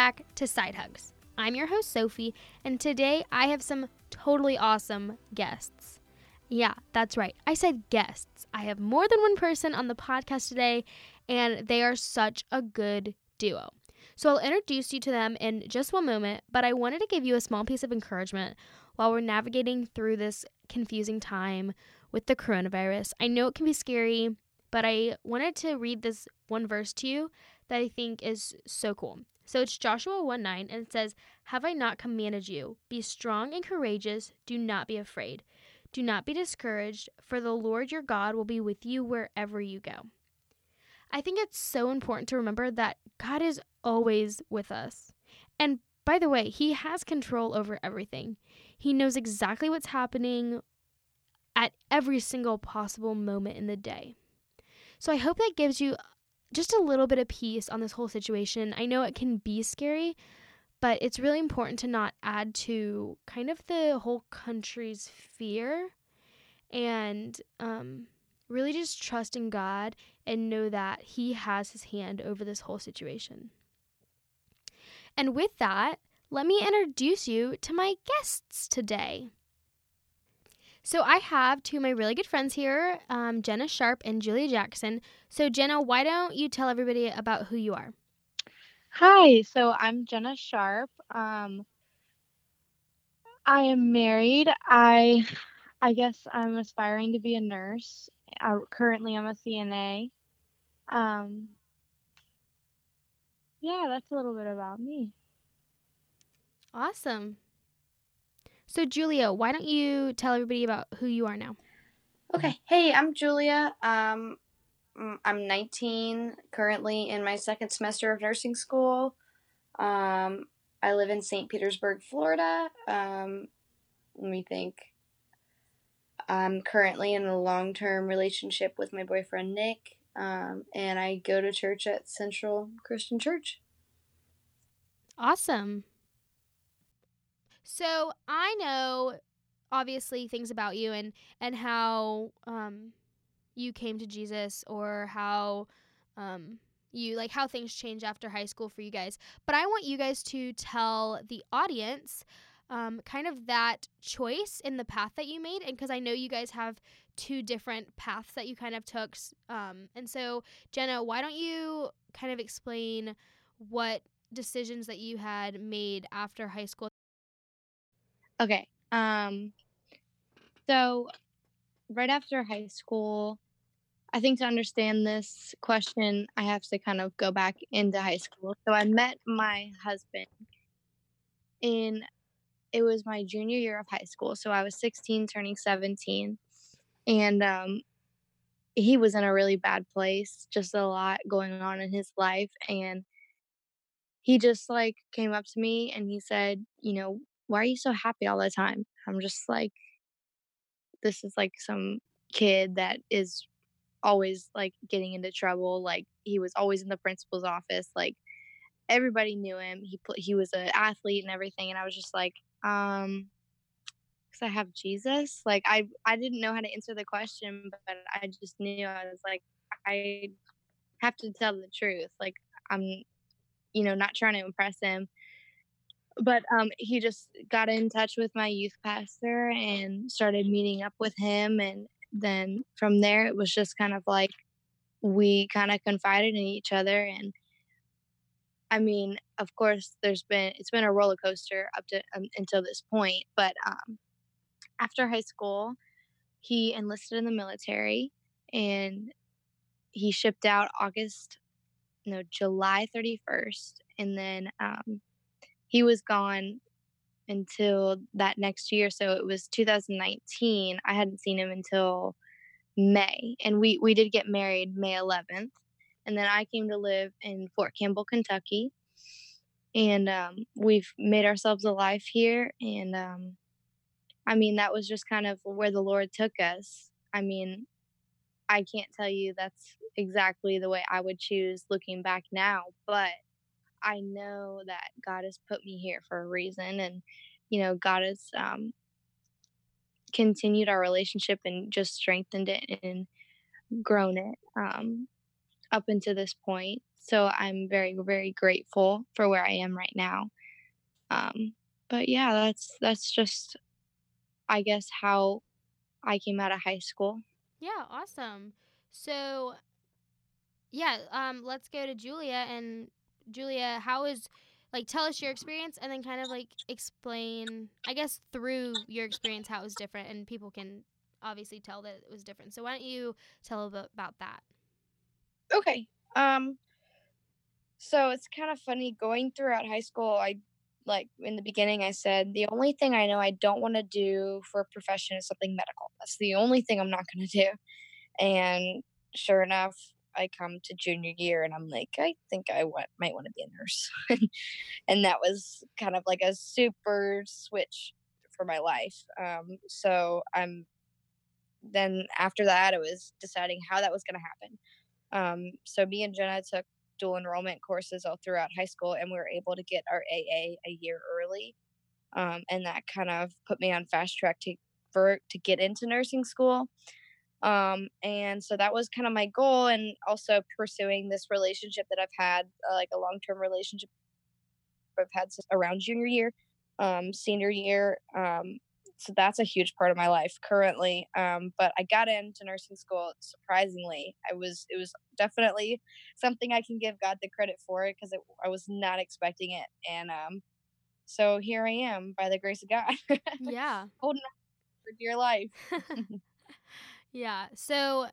Back to Side Hugs. I'm your host, Sophie, and today I have some totally awesome guests. Yeah, that's right. I said guests. I have more than one person on the podcast today, and they are such a good duo. So I'll introduce you to them in just one moment, but I wanted to give you a small piece of encouragement while we're navigating through this confusing time with the coronavirus. I know it can be scary, but I wanted to read this one verse to you that I think is so cool. So it's Joshua 1 9, and it says, Have I not commanded you? Be strong and courageous. Do not be afraid. Do not be discouraged, for the Lord your God will be with you wherever you go. I think it's so important to remember that God is always with us. And by the way, He has control over everything. He knows exactly what's happening at every single possible moment in the day. So I hope that gives you just a little bit of peace on this whole situation. I know it can be scary, but it's really important to not add to kind of the whole country's fear and um, really just trust in God and know that He has His hand over this whole situation. And with that, let me introduce you to my guests today. So I have two of my really good friends here, um, Jenna Sharp and Julia Jackson. So Jenna, why don't you tell everybody about who you are? Hi, so I'm Jenna Sharp. Um, I am married. I I guess I'm aspiring to be a nurse. I, currently, I'm a CNA. Um, yeah, that's a little bit about me. Awesome. So, Julia, why don't you tell everybody about who you are now? Okay. Hey, I'm Julia. Um, mm, I'm 19, currently in my second semester of nursing school. Um, I live in St. Petersburg, Florida. Um, let me think. I'm currently in a long term relationship with my boyfriend, Nick, um, and I go to church at Central Christian Church. Awesome. So I know obviously things about you and and how um you came to Jesus or how um you like how things change after high school for you guys. But I want you guys to tell the audience um, kind of that choice in the path that you made, and because I know you guys have two different paths that you kind of took. Um, and so, Jenna, why don't you kind of explain what decisions that you had made after high school Okay. Um so right after high school, I think to understand this question, I have to kind of go back into high school. So I met my husband in it was my junior year of high school. So I was 16 turning 17 and um he was in a really bad place, just a lot going on in his life and he just like came up to me and he said, you know, why are you so happy all the time? I'm just like, this is like some kid that is always like getting into trouble. Like he was always in the principal's office. Like everybody knew him. He put, he was an athlete and everything. And I was just like, um, because I have Jesus. Like I I didn't know how to answer the question, but I just knew I was like I have to tell the truth. Like I'm, you know, not trying to impress him but um, he just got in touch with my youth pastor and started meeting up with him and then from there it was just kind of like we kind of confided in each other and i mean of course there's been it's been a roller coaster up to um, until this point but um, after high school he enlisted in the military and he shipped out august no july 31st and then um, he was gone until that next year. So it was 2019. I hadn't seen him until May, and we we did get married May 11th, and then I came to live in Fort Campbell, Kentucky, and um, we've made ourselves a life here. And um, I mean, that was just kind of where the Lord took us. I mean, I can't tell you that's exactly the way I would choose looking back now, but I know that God has put me here for a reason, and you know, God has um, continued our relationship and just strengthened it and grown it. Um, up until this point. So I'm very, very grateful for where I am right now. Um, but yeah, that's that's just, I guess, how I came out of high school. Yeah, awesome. So, yeah, um, let's go to Julia and Julia. How is like tell us your experience and then kind of like explain, I guess, through your experience how it was different, and people can obviously tell that it was different. So why don't you tell about that? Okay. Um. So it's kind of funny going throughout high school. I like in the beginning I said the only thing I know I don't want to do for a profession is something medical. That's the only thing I'm not going to do. And sure enough, I come to junior year and I'm like, I think I want, might want to be a nurse. and that was kind of like a super switch for my life. Um, so I'm then after that, it was deciding how that was going to happen. Um, so me and Jenna took dual enrollment courses all throughout high school, and we were able to get our AA a year early, um, and that kind of put me on fast track to for to get into nursing school. Um, and so that was kind of my goal, and also pursuing this relationship that I've had, uh, like a long term relationship I've had since around junior year, um, senior year. Um, so that's a huge part of my life currently um, but i got into nursing school surprisingly i was it was definitely something i can give god the credit for it because i was not expecting it and um, so here i am by the grace of god yeah holding on for dear life yeah so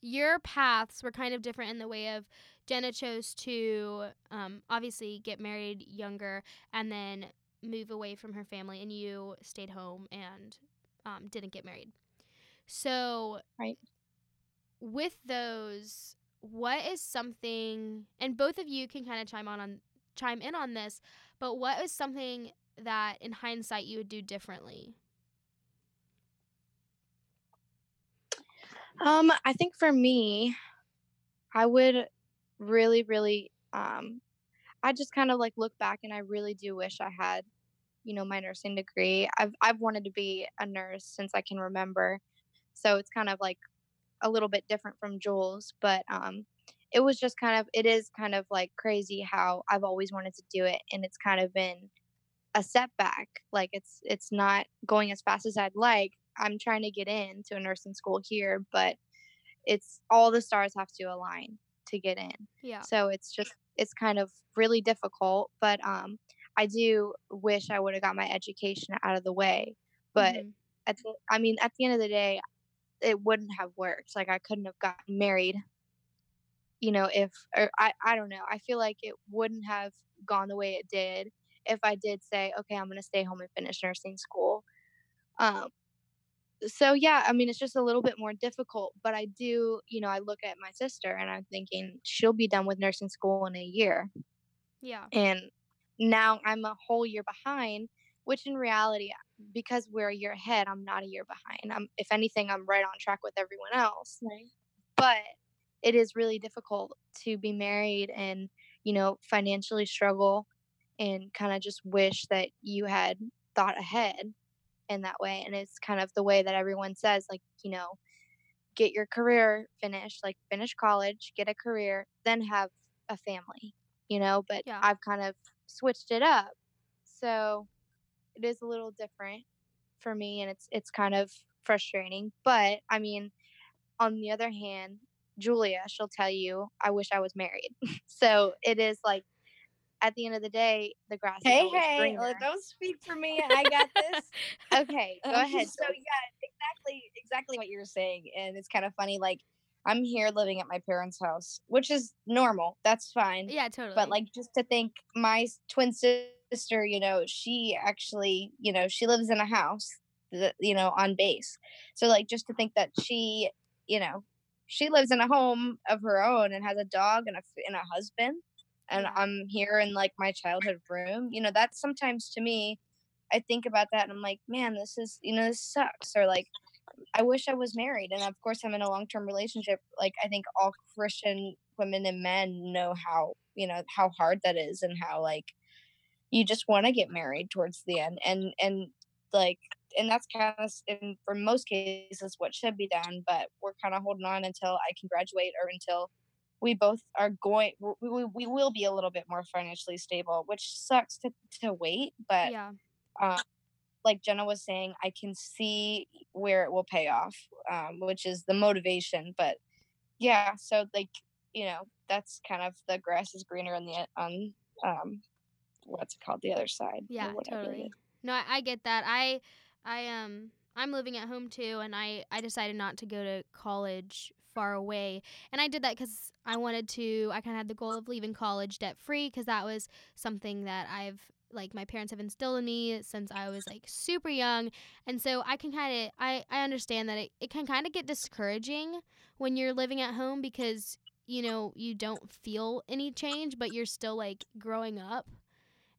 your paths were kind of different in the way of jenna chose to um, obviously get married younger and then move away from her family and you stayed home and um, didn't get married. So, right. With those, what is something and both of you can kind of chime on on chime in on this, but what is something that in hindsight you would do differently? Um, I think for me, I would really, really um I just kind of like look back and I really do wish I had you know my nursing degree. I've i've wanted to be a nurse since i can remember so it's kind of like a little bit different from jules but um it was just kind of it is kind of like crazy how i've always wanted to do it and it's kind of been a setback. Like it's it's not going as fast as i'd like i'm trying to get into a nursing school here but it's all the stars have to align to get in yeah so it's just it's kind of really difficult but um I do wish I would have got my education out of the way. But mm-hmm. at the, I mean, at the end of the day, it wouldn't have worked. Like I couldn't have gotten married. You know, if or I I don't know. I feel like it wouldn't have gone the way it did if I did say, okay, I'm going to stay home and finish nursing school. Um, so yeah, I mean, it's just a little bit more difficult, but I do, you know, I look at my sister and I'm thinking she'll be done with nursing school in a year. Yeah. And now I'm a whole year behind, which in reality, because we're a year ahead, I'm not a year behind. I'm, if anything, I'm right on track with everyone else. Right. But it is really difficult to be married and, you know, financially struggle and kind of just wish that you had thought ahead in that way. And it's kind of the way that everyone says, like, you know, get your career finished, like finish college, get a career, then have a family, you know. But yeah. I've kind of switched it up. So it is a little different for me and it's it's kind of frustrating. But I mean, on the other hand, Julia, she'll tell you, I wish I was married. so it is like at the end of the day, the grass. Hey, hey, uh, greener. don't speak for me. I got this. okay, go ahead. So yeah, exactly, exactly what you're saying, and it's kind of funny. Like I'm here living at my parents' house, which is normal. That's fine. Yeah, totally. But like just to think my twin sister, you know, she actually, you know, she lives in a house that, you know, on base. So like just to think that she, you know, she lives in a home of her own and has a dog and a and a husband and. I'm here in like my childhood room. You know, that's sometimes to me I think about that and I'm like, man, this is, you know, this sucks or like I wish I was married. And of course, I'm in a long term relationship. Like, I think all Christian women and men know how, you know, how hard that is and how, like, you just want to get married towards the end. And, and, like, and that's kind of, in for most cases, what should be done. But we're kind of holding on until I can graduate or until we both are going we, we, we will be a little bit more financially stable which sucks to, to wait but Yeah. um, like jenna was saying i can see where it will pay off um, which is the motivation but yeah so like you know that's kind of the grass is greener on the on um what's it called the other side Yeah, totally. No, I, I get that. I I um I'm living at home too and I I decided not to go to college far away. And I did that cuz I wanted to I kind of had the goal of leaving college debt free cuz that was something that I've like my parents have instilled in me since I was like super young. And so I can kind of I I understand that it, it can kind of get discouraging when you're living at home because you know you don't feel any change but you're still like growing up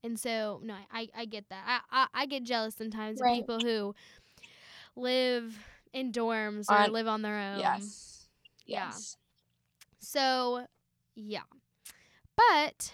and so, no, I, I get that. I, I, I get jealous sometimes Right. of people who live in dorms or On- live on their own. yes yeah. yes So, yeah. But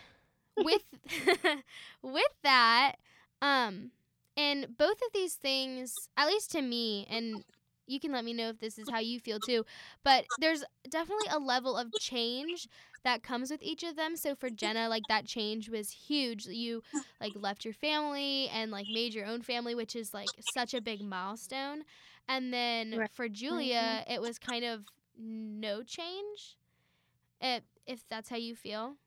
with with that, um, and both of these things, at least to me, and you can let me know if this is how you feel too, but there's definitely a level of change that comes with each of them. So for Jenna, like that change was huge. You like left your family and like made your own family, which is like such a big milestone. And then Right. for Julia, it was kind of no change. If if that's how you feel.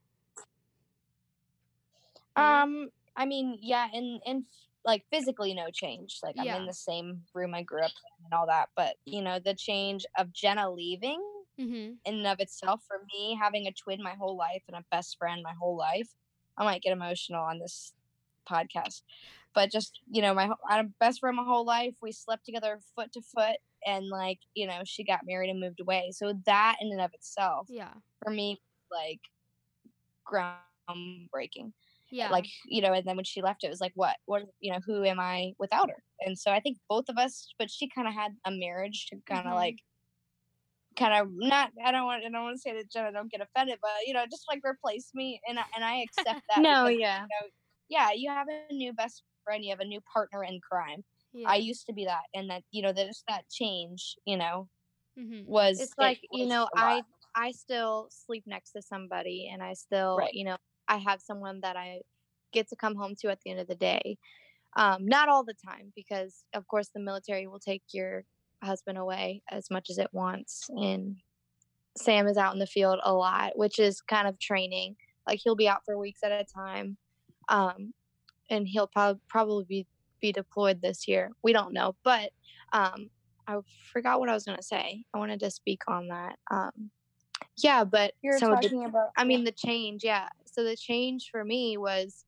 Um, I mean, yeah, and and like physically no change. Like I'm in the same room I grew up in and all that, but you know, the change of Jenna leaving Mhm. in and of itself for me, having a twin my whole life and a best friend my whole life, I might get emotional on this podcast. But just you know, my I best friend my whole life. We slept together foot to foot, and like you know, she got married and moved away. So that in and of itself, Yeah. for me, like groundbreaking Yeah. like you know and then when she left it was like what what you know who am i without her and so i think both of us but she kind of had a marriage to kind of Mhm. like kind of not i don't want i don't want to say that jenna don't get offended but you know just like replace me and I, and i accept that No, because, yeah. you know, yeah you have a new best friend you have a new partner in crime yeah. i used to be that and that you know there's that change you know Mhm. was it's it like you know i i still sleep next to somebody and i still Right. you know i have someone that i get to come home to at the end of the day um not all the time because of course the military will take your husband away as much as it wants and sam is out in the field a lot which is kind of training like he'll be out for weeks at a time um and he'll prob- probably be be deployed this year we don't know but um I forgot what I was gonna say. I wanted to speak on that. Um, yeah, but you're of the- talking about I mean, the change. Yeah. So the change for me was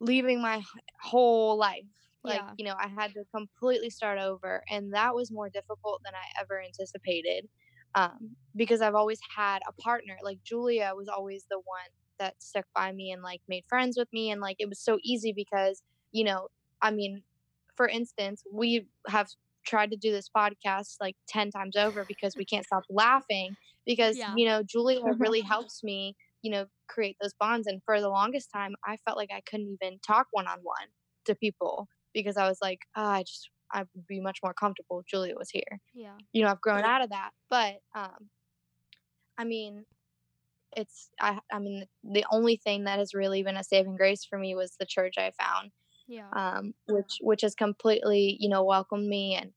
leaving my whole life. Like Yeah. you know, I had to completely start over, and that was more difficult than I ever anticipated. Um, because I've always had a partner. Like Julia was always the one that stuck by me and like made friends with me, and like it was so easy because you know, I mean, for instance, we have tried to do this podcast like 10 times over because we can't stop laughing because Yeah. you know Julia really helps me you know create those bonds and for the longest time I felt like I couldn't even talk one on one to people because I was like oh, I just I would be much more comfortable if Julia was here Yeah. you know I've grown out of that but um I mean it's I I mean the only thing that has really been a saving grace for me was the church I found Yeah. um, which which has completely you know welcomed me and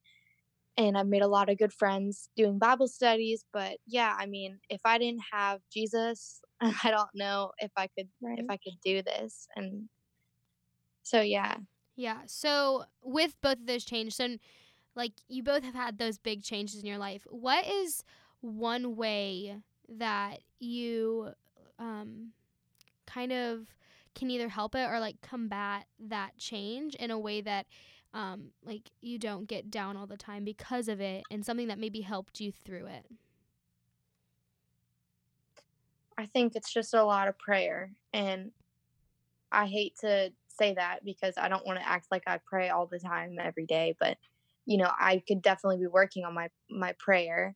and I've made a lot of good friends doing Bible studies. But yeah, I mean, if I didn't have Jesus, I don't know if I could if I could do this. And so yeah, Yeah. So with both of those changes, so like you both have had those big changes in your life. What is one way that you um kind of can either help it or like combat that change in a way that um like you don't get down all the time because of it and something that maybe helped you through it. I think it's just a lot of prayer. And I hate to say that because I don't want to act like I pray all the time every day, but you know, I could definitely be working on my my prayer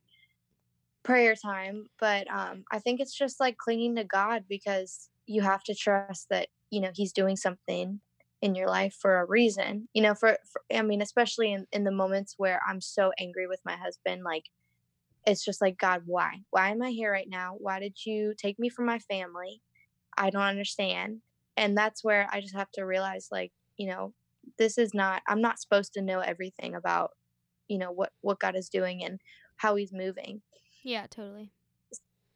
prayer time, but um I think it's just like clinging to God because you have to trust that, you know, he's doing something in your life for a reason. You know, for, for I mean, especially in in the moments where I'm so angry with my husband like it's just like god why why am i here right now why did you take me from my family i don't understand and that's where i just have to realize like you know this is not i'm not supposed to know everything about you know what what god is doing and how he's moving Yeah, totally.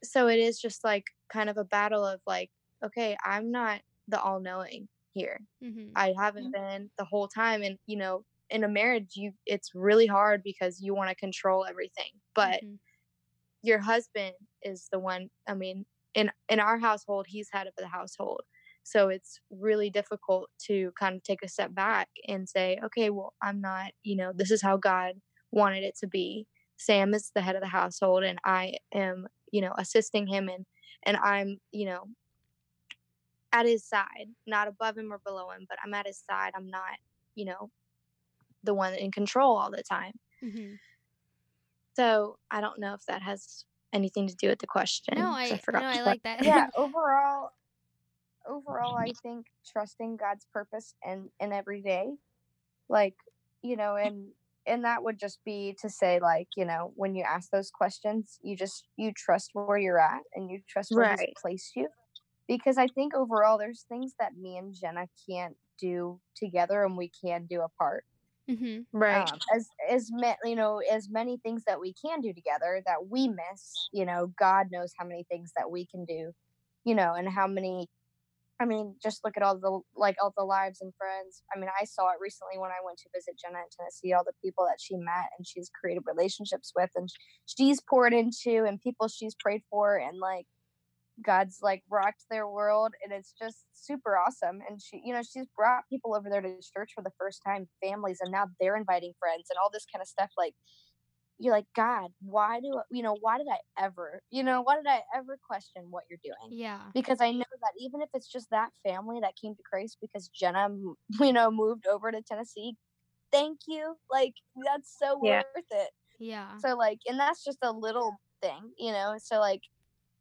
so it is just like kind of a battle of like okay i'm not the all-knowing here Mm-hmm. i haven't been the whole time and you know in a marriage you it's really hard because you want to control everything but Mhm. your husband is the one i mean in in our household he's head of the household so it's really difficult to kind of take a step back and say okay well i'm not you know this is how god wanted it to be sam is the head of the household and i am you know assisting him and and i'm you know at his side not above him or below him but i'm at his side i'm not you know the one in control all the time Mhm. so I don't know if that has anything to do with the question. No, 'cause I, forgot no, I like that. yeah overall overall i think trusting god's purpose in in every day like you know and and that would just be to say like you know when you ask those questions you just you trust where you're at and you trust where he's Right. placed you because i think overall there's things that me and jenna can't do together and we can do apart. Hmm Right. um, as as ma- you know as many things that we can do together that we miss you know god knows how many things that we can do you know and how many i mean just look at all the like all the lives and friends. I mean i saw it recently when i went to visit jenna in tennessee all the people that she met and she's created relationships with and she's poured into and people she's prayed for and like God's like rocked their world and it's just super awesome. And she, you know, she's brought people over there to church for the first time, families, and now they're inviting friends and all this kind of stuff. Like, you're like, God, why do you know, why did I ever, you know, why did I ever question what you're doing? Yeah. Because I know that even if it's just that family that came to Christ because Jenna, you know, moved over to Tennessee, thank you. Like, that's so Yeah. worth it. Yeah. So like, and that's just a little thing, you know. So like,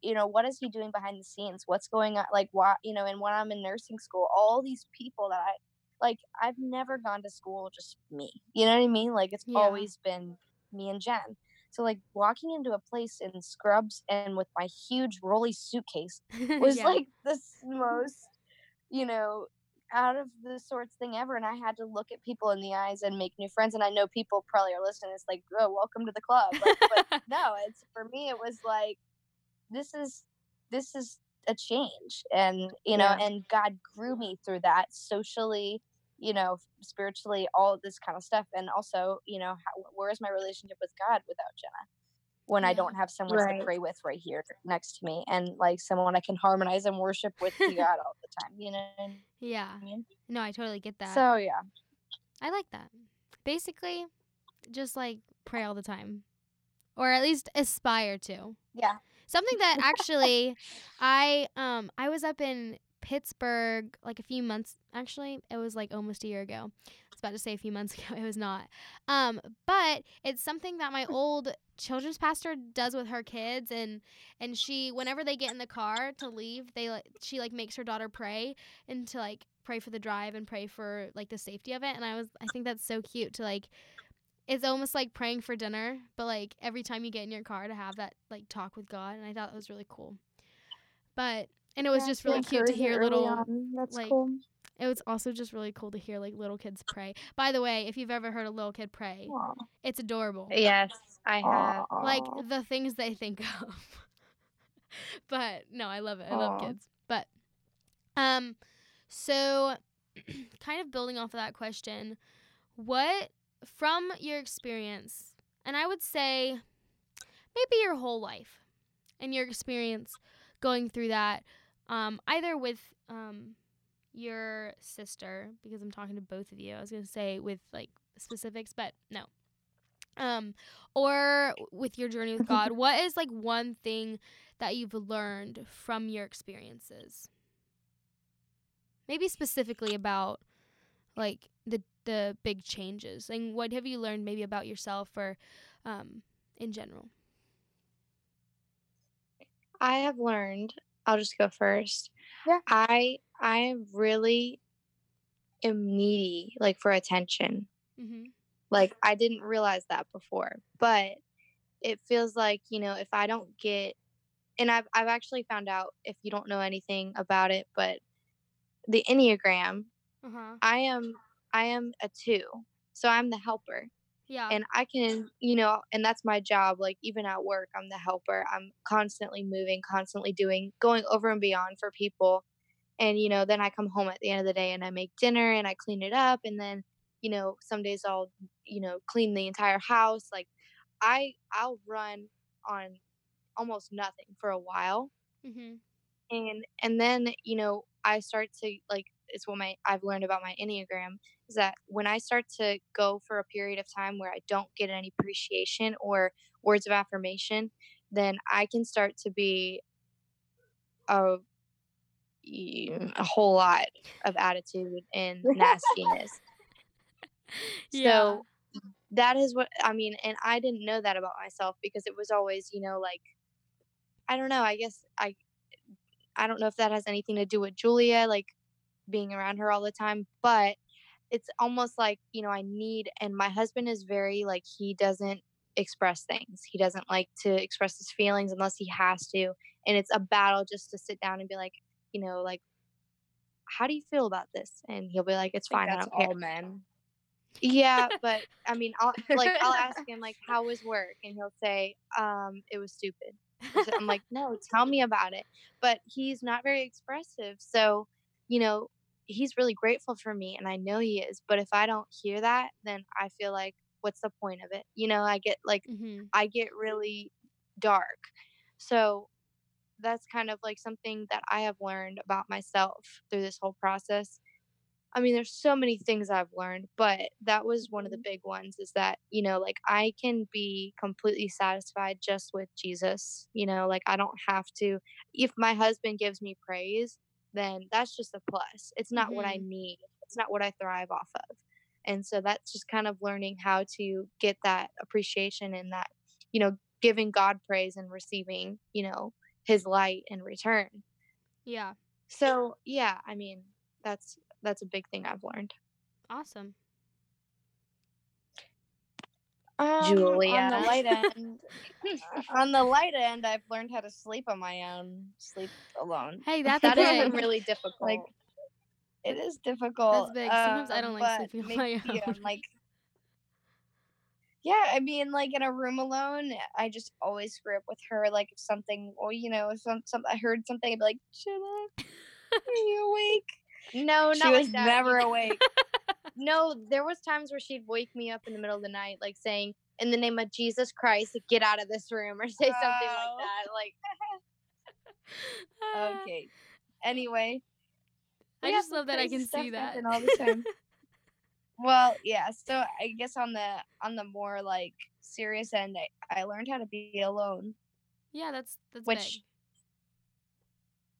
you know, what is he doing behind the scenes? What's going on? Like, why, you know, and when I'm in nursing school, all these people that I like, I've never gone to school just me. You know what I mean? Like, it's Yeah. always been me and Jen. So like, walking into a place in scrubs and with my huge rolly suitcase was Yeah. like the most, you know, out of the sorts thing ever. And I had to look at people in the eyes and make new friends. And I know people probably are listening. It's like, oh, welcome to the club. Like, but no, it's for me. It was like, this is this is a change, and you know, Yeah. and God grew me through that socially. You know, spiritually, all this kind of stuff, and also, you know, how, where is my relationship with God without Jenna? When I don't have someone Right. to pray with right here next to me, and like someone I can harmonize and worship with God all the time, you know yeah. I mean? No, I totally get that. So yeah, I like that. Basically, just like pray all the time, or at least aspire to. yeah, Something that actually, I um I was up in Pittsburgh like a few months. Actually, it was like almost a year ago. I was about to say a few months ago. It was not. Um, but it's something that my old children's pastor does with her kids, and and she whenever they get in the car to leave, they like she like makes her daughter pray and to like pray for the drive and pray for like the safety of it. And I was I think that's so cute to like it's almost like praying for dinner, but like every time you get in your car to have that like talk with God, and I thought that was really cool. But and it was Yeah, just really cute to hear little. on. That's like, cool. It was also just really cool to hear like little kids pray. By the way, if you've ever heard a little kid pray, Aw. it's adorable. Yes, I have. Like the things they think of. but no, I love it. I love kids. But um so kind of building off of that question, what from your experience, and I would say maybe your whole life and your experience going through that, um, either with um, your sister, because I'm talking to both of you. I was going to say with like specifics, but no. Um, or with your journey with God, what is like one thing that you've learned from your experiences? Maybe specifically about like the the big changes and what have you learned maybe about yourself or um, in general I have learned. I'll just go first. Yeah. I I really am needy, like for attention. mm-hmm. Like I didn't realize that before, but it feels like, you know, if I don't get and I've I've actually found out if you don't know anything about it, but the Enneagram, Uh-huh. I am I am a 2. So I'm the helper. Yeah. And I can, you know, and that's my job like even at work, I'm the helper. I'm constantly moving, constantly doing going over and beyond for people. And you know, then I come home at the end of the day and I make dinner and I clean it up and then, you know, some days I'll, you know, clean the entire house like I I'll run on almost nothing for a while mhm. and and then you know i start to like it's what my i've learned about my enneagram is that when i start to go for a period of time where i don't get any appreciation or words of affirmation then i can start to be a a whole lot of attitude and nastiness Yeah. so that is what I mean, and I didn't know that about myself because it was always, you know, like I don't know, I guess I I don't know if that has anything to do with Julia, like being around her all the time, but it's almost like, you know, I need and my husband is very like he doesn't express things. He doesn't like to express his feelings unless he has to, and it's a battle just to sit down and be like, you know, like how do you feel about this? And he'll be like, it's fine, I that's don't care. men. Yeah, but I mean, I'll like I'll ask him like, "How was work?" and he'll say, "Um, it was stupid." I'm like, "No, tell me about it." But he's not very expressive, so you know, he's really grateful for me, and I know he is. But if I don't hear that, then I feel like, what's the point of it? You know, I get like mhm. I get really dark. So that's kind of like something that I have learned about myself through this whole process. I mean, there's so many things I've learned, but that was one of the big ones is that, you know, like I can be completely satisfied just with Jesus. You know, like I don't have to, if my husband gives me praise, then that's just a plus. It's not what I mm-hmm. need, it's not what I thrive off of. And so that's just kind of learning how to get that appreciation and that, you know, giving God praise and receiving, you know, his light in return. Yeah. So, yeah, I mean, that's that's a big thing I've learned. Awesome. Um, On the light end, on the light end, I've learned how to sleep on my own, sleep alone. Hey, that's That isn't really difficult. Like, It is difficult. It's big. Sometimes I um, don't like sleeping on my own. like, yeah, I mean, like in a room alone, I just always screw up with her. Like if something, or you know, if some, some I heard something, I'd be like, "Jenna, are you awake?" no, she not was like that. never awake. No, there was times where she'd wake me up in the middle of the night, like saying, "In the name of Jesus Christ, get out of this room," or say something like that. Like, Ah, okay. Anyway, I just love that I can see that. all the time. well, yeah. So I guess on the on the more like serious end, I, I learned how to be alone. yeah, that's that's Which- big.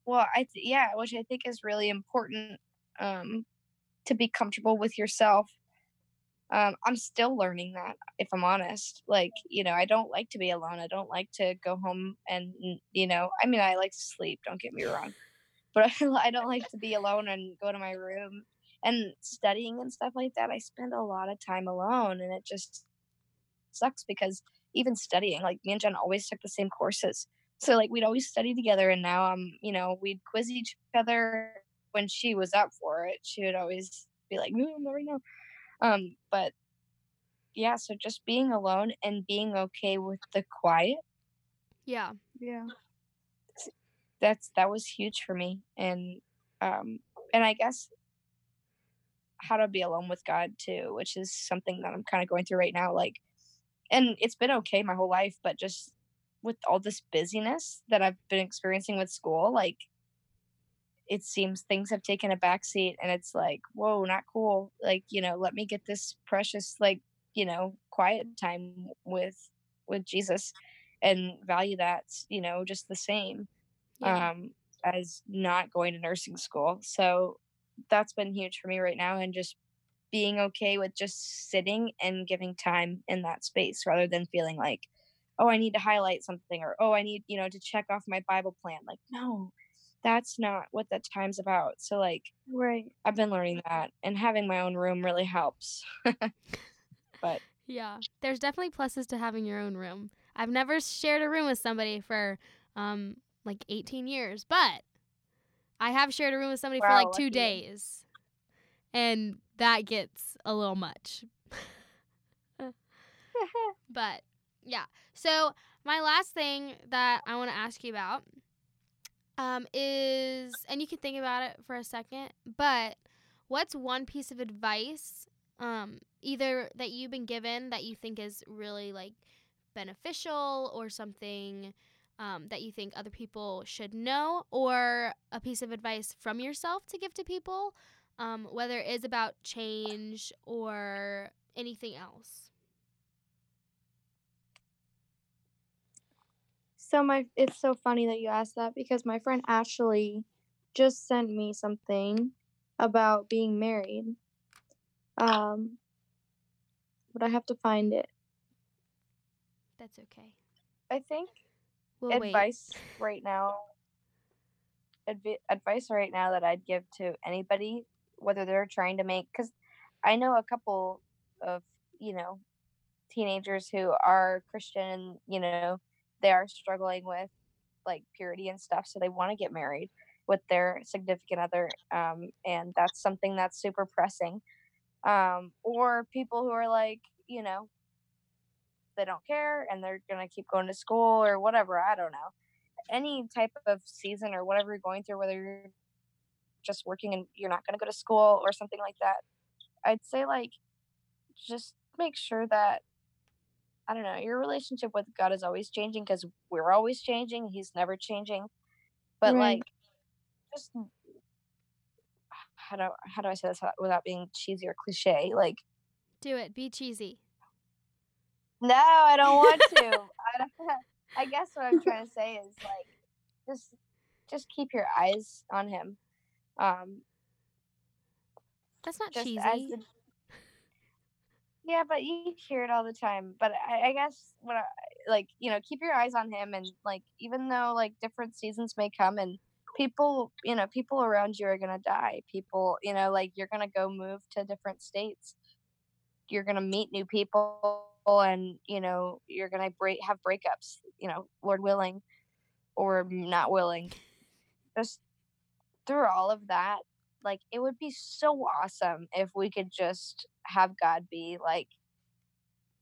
Well, I th- yeah, which I think is really important um, to be comfortable with yourself. Um, I'm still learning that, if I'm honest. Like, you know, I don't like to be alone. I don't like to go home and, you know, I mean, I like to sleep. Don't get me wrong, but I don't like to be alone and go to my room and studying and stuff like that. I spend a lot of time alone, and it just sucks because even studying, like me and Jen always took the same courses. So like we'd always study together, and now I'm, you know, we'd quiz each other when she was up for it. She would always be like, "No, no, right now." Um, but yeah, so just being alone and being okay with the quiet. Yeah. Yeah, that's that was huge for me, and um, and I guess how to be alone with God too, which is something that I'm kind of going through right now. Like, and it's been okay my whole life, but just with all this busyness that I've been experiencing with school, like it seems things have taken a backseat and it's like, whoa, not cool. Like, you know, let me get this precious, like, you know, quiet time with with Jesus and value that, you know, just the same Yeah. um, as not going to nursing school. So that's been huge for me right now, and just being okay with just sitting and giving time in that space rather than feeling like, oh, I need to highlight something or oh, I need, you know, to check off my Bible plan. Like, no, that's not what the time's about. So, like, right. I've been learning that, and having my own room really helps. But yeah, there's definitely pluses to having your own room. I've never shared a room with somebody for um like 18 years, but I have shared a room with somebody for like 2 you. days. And that gets a little much. But yeah. So my last thing that I want to ask you about um, is, and you can think about it for a second, but what's one piece of advice, um, either that you've been given that you think is really like beneficial or something um, that you think other people should know, or a piece of advice from yourself to give to people, um, whether it is about change or anything else? So my it's so funny that you asked that because my friend Ashley just sent me something about being married. Um but I have to find it. That's okay. I think We'll wait. advice right now advi- advice right now that I'd give to anybody whether they're trying to make cuz I know a couple of, you know, teenagers who are Christian and, you know, they are struggling with like purity and stuff so they want to get married with their significant other um, and that's something that's super pressing um, or people who are like you know they don't care and they're gonna keep going to school or whatever i don't know. Any type of season or whatever you're going through whether you're just working and you're not gonna go to school or something like that i'd say like just make sure that I don't know, your relationship with God is always changing because we're always changing. He's never changing. But Right. like, just how do how do I say this without being cheesy or cliche? Like, Do it. Be cheesy. no, I don't want to. I, don't, I guess what I'm trying to say is like, just just keep your eyes on Him. Um, That's not cheesy. the yeah but you hear it all the time but I, I guess what I, like you know keep your eyes on him and like even though like different seasons may come and people you know people around you are gonna die people you know like you're gonna go move to different states you're gonna meet new people and you know you're gonna break have breakups you know lord willing or not willing. Just through all of that like it would be so awesome if we could just have god be like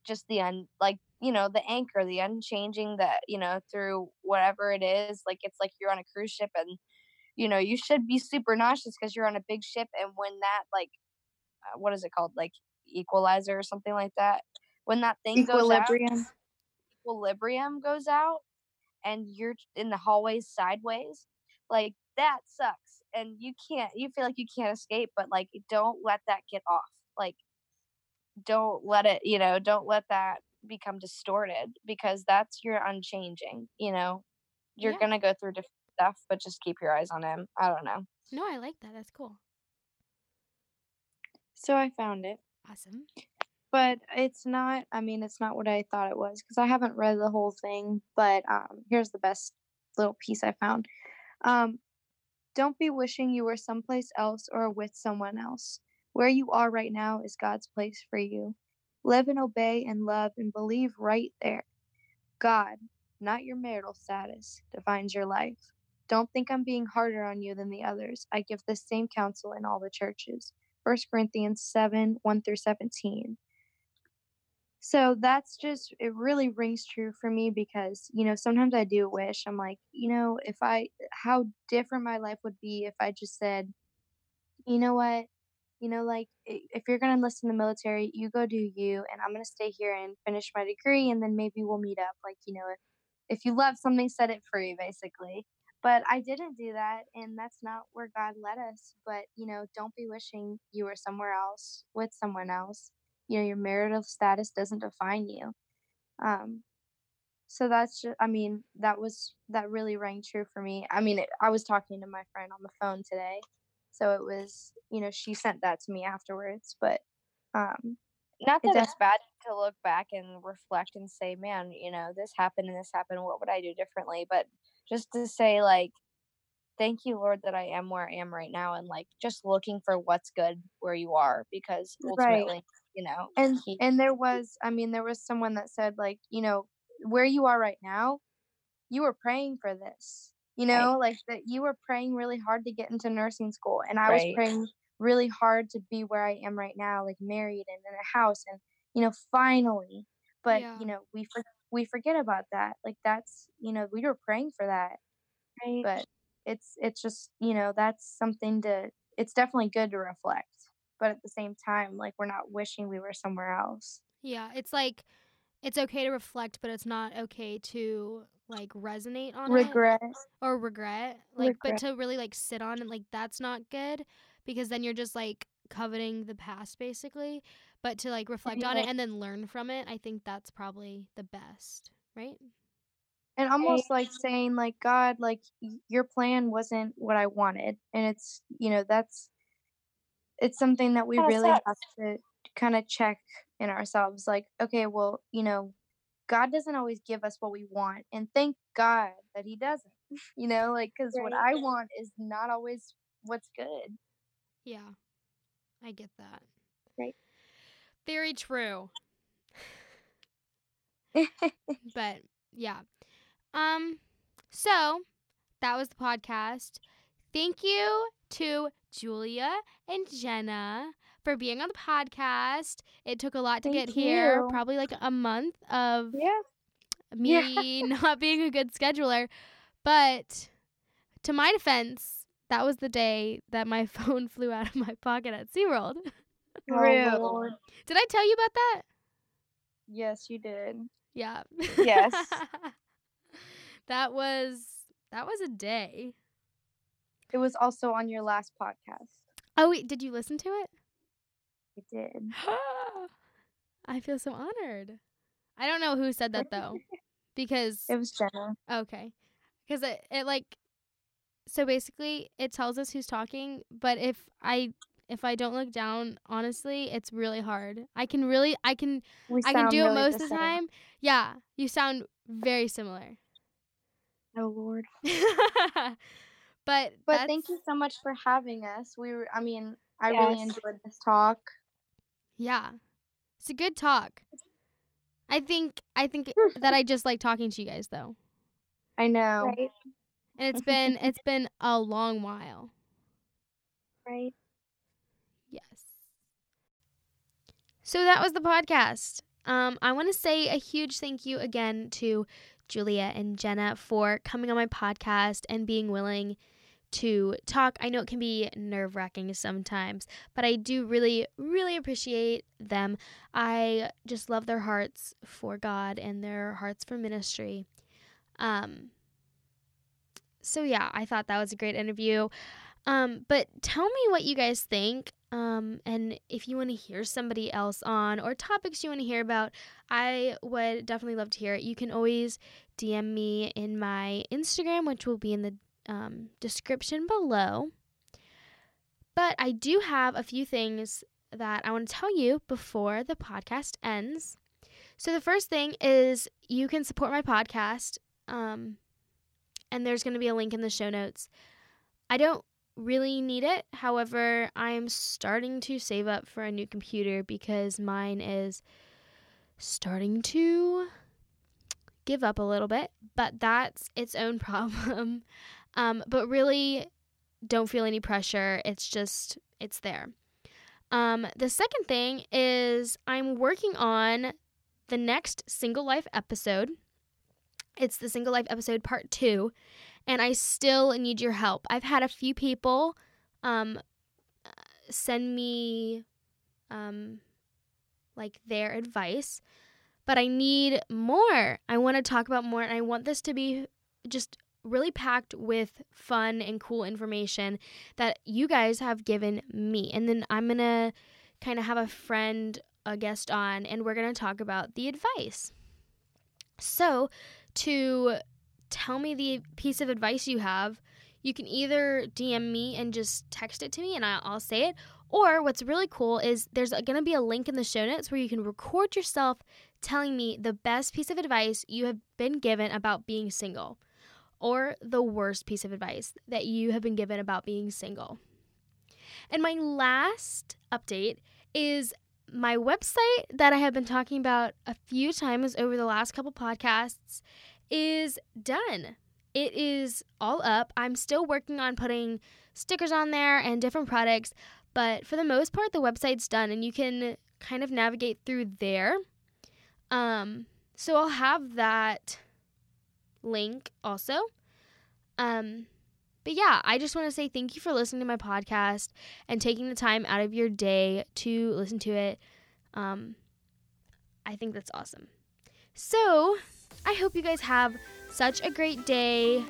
just the un like you know the anchor the unchanging that you know through whatever it is like it's like you're on a cruise ship and you know you should be super nauseous because you're on a big ship and when that like uh, what is it called like equalizer or something like that when that thing Equilibrium. goes out equilibrium goes out and you're in the hallways sideways like that sucks and you can't you feel like you can't escape but like don't let that get off like don't let it you know don't let that become distorted because that's your unchanging you know you're Yeah. gonna go through different stuff but just keep your eyes on him i don't know No, I like that. That's cool. So I found it. Awesome. But it's not I mean it's not what I thought it was because I haven't read the whole thing, but um here's the best little piece I found. Um don't be wishing you were someplace else or with someone else. Where you are right now is God's place for you. Live and obey and love and believe right there. God, not your marital status, defines your life. Don't think I'm being harder on you than the others. I give the same counsel in all the churches. 1 Corinthians 7 1 through 17. So that's just, it really rings true for me because, you know, sometimes I do wish, I'm like, you know, if I, how different my life would be if I just said, you know what, you know, like if you're going to enlist in the military, you go do you, and I'm going to stay here and finish my degree, and then maybe we'll meet up. Like, you know, if, if you love something, set it free, basically. But I didn't do that, and that's not where God led us. But, you know, don't be wishing you were somewhere else with someone else. You know, your marital status doesn't define you. Um, so that's just, I mean, that was, that really rang true for me. I mean, it, I was talking to my friend on the phone today. So it was, you know, she sent that to me afterwards. But, um, not It that it's bad to look back and reflect and say man you know this happened and this happened what would i do differently but just to say like thank you lord that i am where i am right now and like just looking for what's good where you are because Right. You know and he- and there was i mean there was someone that said like you know where you are right now, you were praying for this. You Right. know, like that you were praying really hard to get into nursing school, and I was praying really hard to be where I am right now, like married and in a house, and you know, finally. But Yeah. you know, we for, we forget about that. Like that's you know, we were praying for that, Right. but it's it's just you know that's something to. It's definitely good to reflect, but at the same time, like we're not wishing we were somewhere else. Yeah, it's like it's okay to reflect, but it's not okay to like resonate on it Regret. or regret. Like, but to really like sit on it, like that's not good because then you're just like coveting the past basically. But to like reflect on it and then learn from it, I think that's probably the best, right? and almost like saying like god like your plan wasn't what i wanted and it's you know that's it's something that we Kinda really sucks. have to kind of check in ourselves like okay well you know god doesn't always give us what we want and thank god that he doesn't you know like because what i want is not always what's good Yeah. I get that. Right. Very true. but yeah. Um so that was the podcast. Thank you to Julia and Jenna for being on the podcast. It took a lot to Thank get here, probably like a month of yeah me not being a good scheduler. But to my defense, that was the day that my phone flew out of my pocket at SeaWorld. Oh, Did I tell you about that? yes you did Yeah. Yes. that was that was a day. It was also on your last podcast Oh wait, did you listen to it? I did I feel so honored. I don't know who said that though. Because it was jenna okay. Cuz it, it like so basically it tells us who's talking, but if I if I don't look down, honestly, it's really hard. I can really I can we I can do it most of the time. Yeah, you sound very similar. oh lord but But thank you so much for having us. We were, I mean, I really enjoyed this talk. Yeah. It's a good talk. I think I think that I just like talking to you guys though. I know. Right. And it's been it's been a long while. Right. Yes. So that was the podcast. Um, I want to say a huge thank you again to Julia and Jenna for coming on my podcast and being willing to talk. I know it can be nerve wracking sometimes, but I do really, really appreciate them. I just love their hearts for God and their hearts for ministry. Um, so yeah, I thought that was a great interview. Um, but tell me what you guys think. Um, and if you want to hear somebody else on or topics you want to hear about, I would definitely love to hear it. You can always DM me in my Instagram, which will be in the um, description below. But I do have a few things that I want to tell you before the podcast ends. So the first thing is you can support my podcast, um, and there's going to be a link in the show notes. I don't really need it. However, I am starting to save up for a new computer because mine is starting to give up a little bit, but that's its own problem. Um, but really, don't feel any pressure. It's just, it's there. Um, the second thing is I'm working on the next Single Life episode. It's the Single Life episode part two, and I still need your help. I've had a few people um, send me um, like their advice, but I need more. I want to talk about more, and I want this to be just really packed with fun and cool information that you guys have given me. And then I'm going to kind of have a friend, a guest on, and we're going to talk about the advice. So, to tell me the piece of advice you have, you can either DM me and just text it to me and I'll, say it. Or what's really cool is there's going to be a link in the show notes where you can record yourself telling me the best piece of advice you have been given about being single or the worst piece of advice that you have been given about being single. And my last update is my website that I have been talking about a few times over the last couple podcasts is done. It is all up. I'm still working on putting stickers on there and different products, but for the most part, the website's done and you can kind of navigate through there. Um, so I'll have that link also. Um, but yeah, I just want to say thank you for listening to my podcast and taking the time out of your day to listen to it. Um, I think that's awesome. So I hope you guys have such a great day,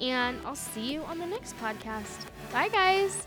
and I'll see you on the next podcast. Bye, guys.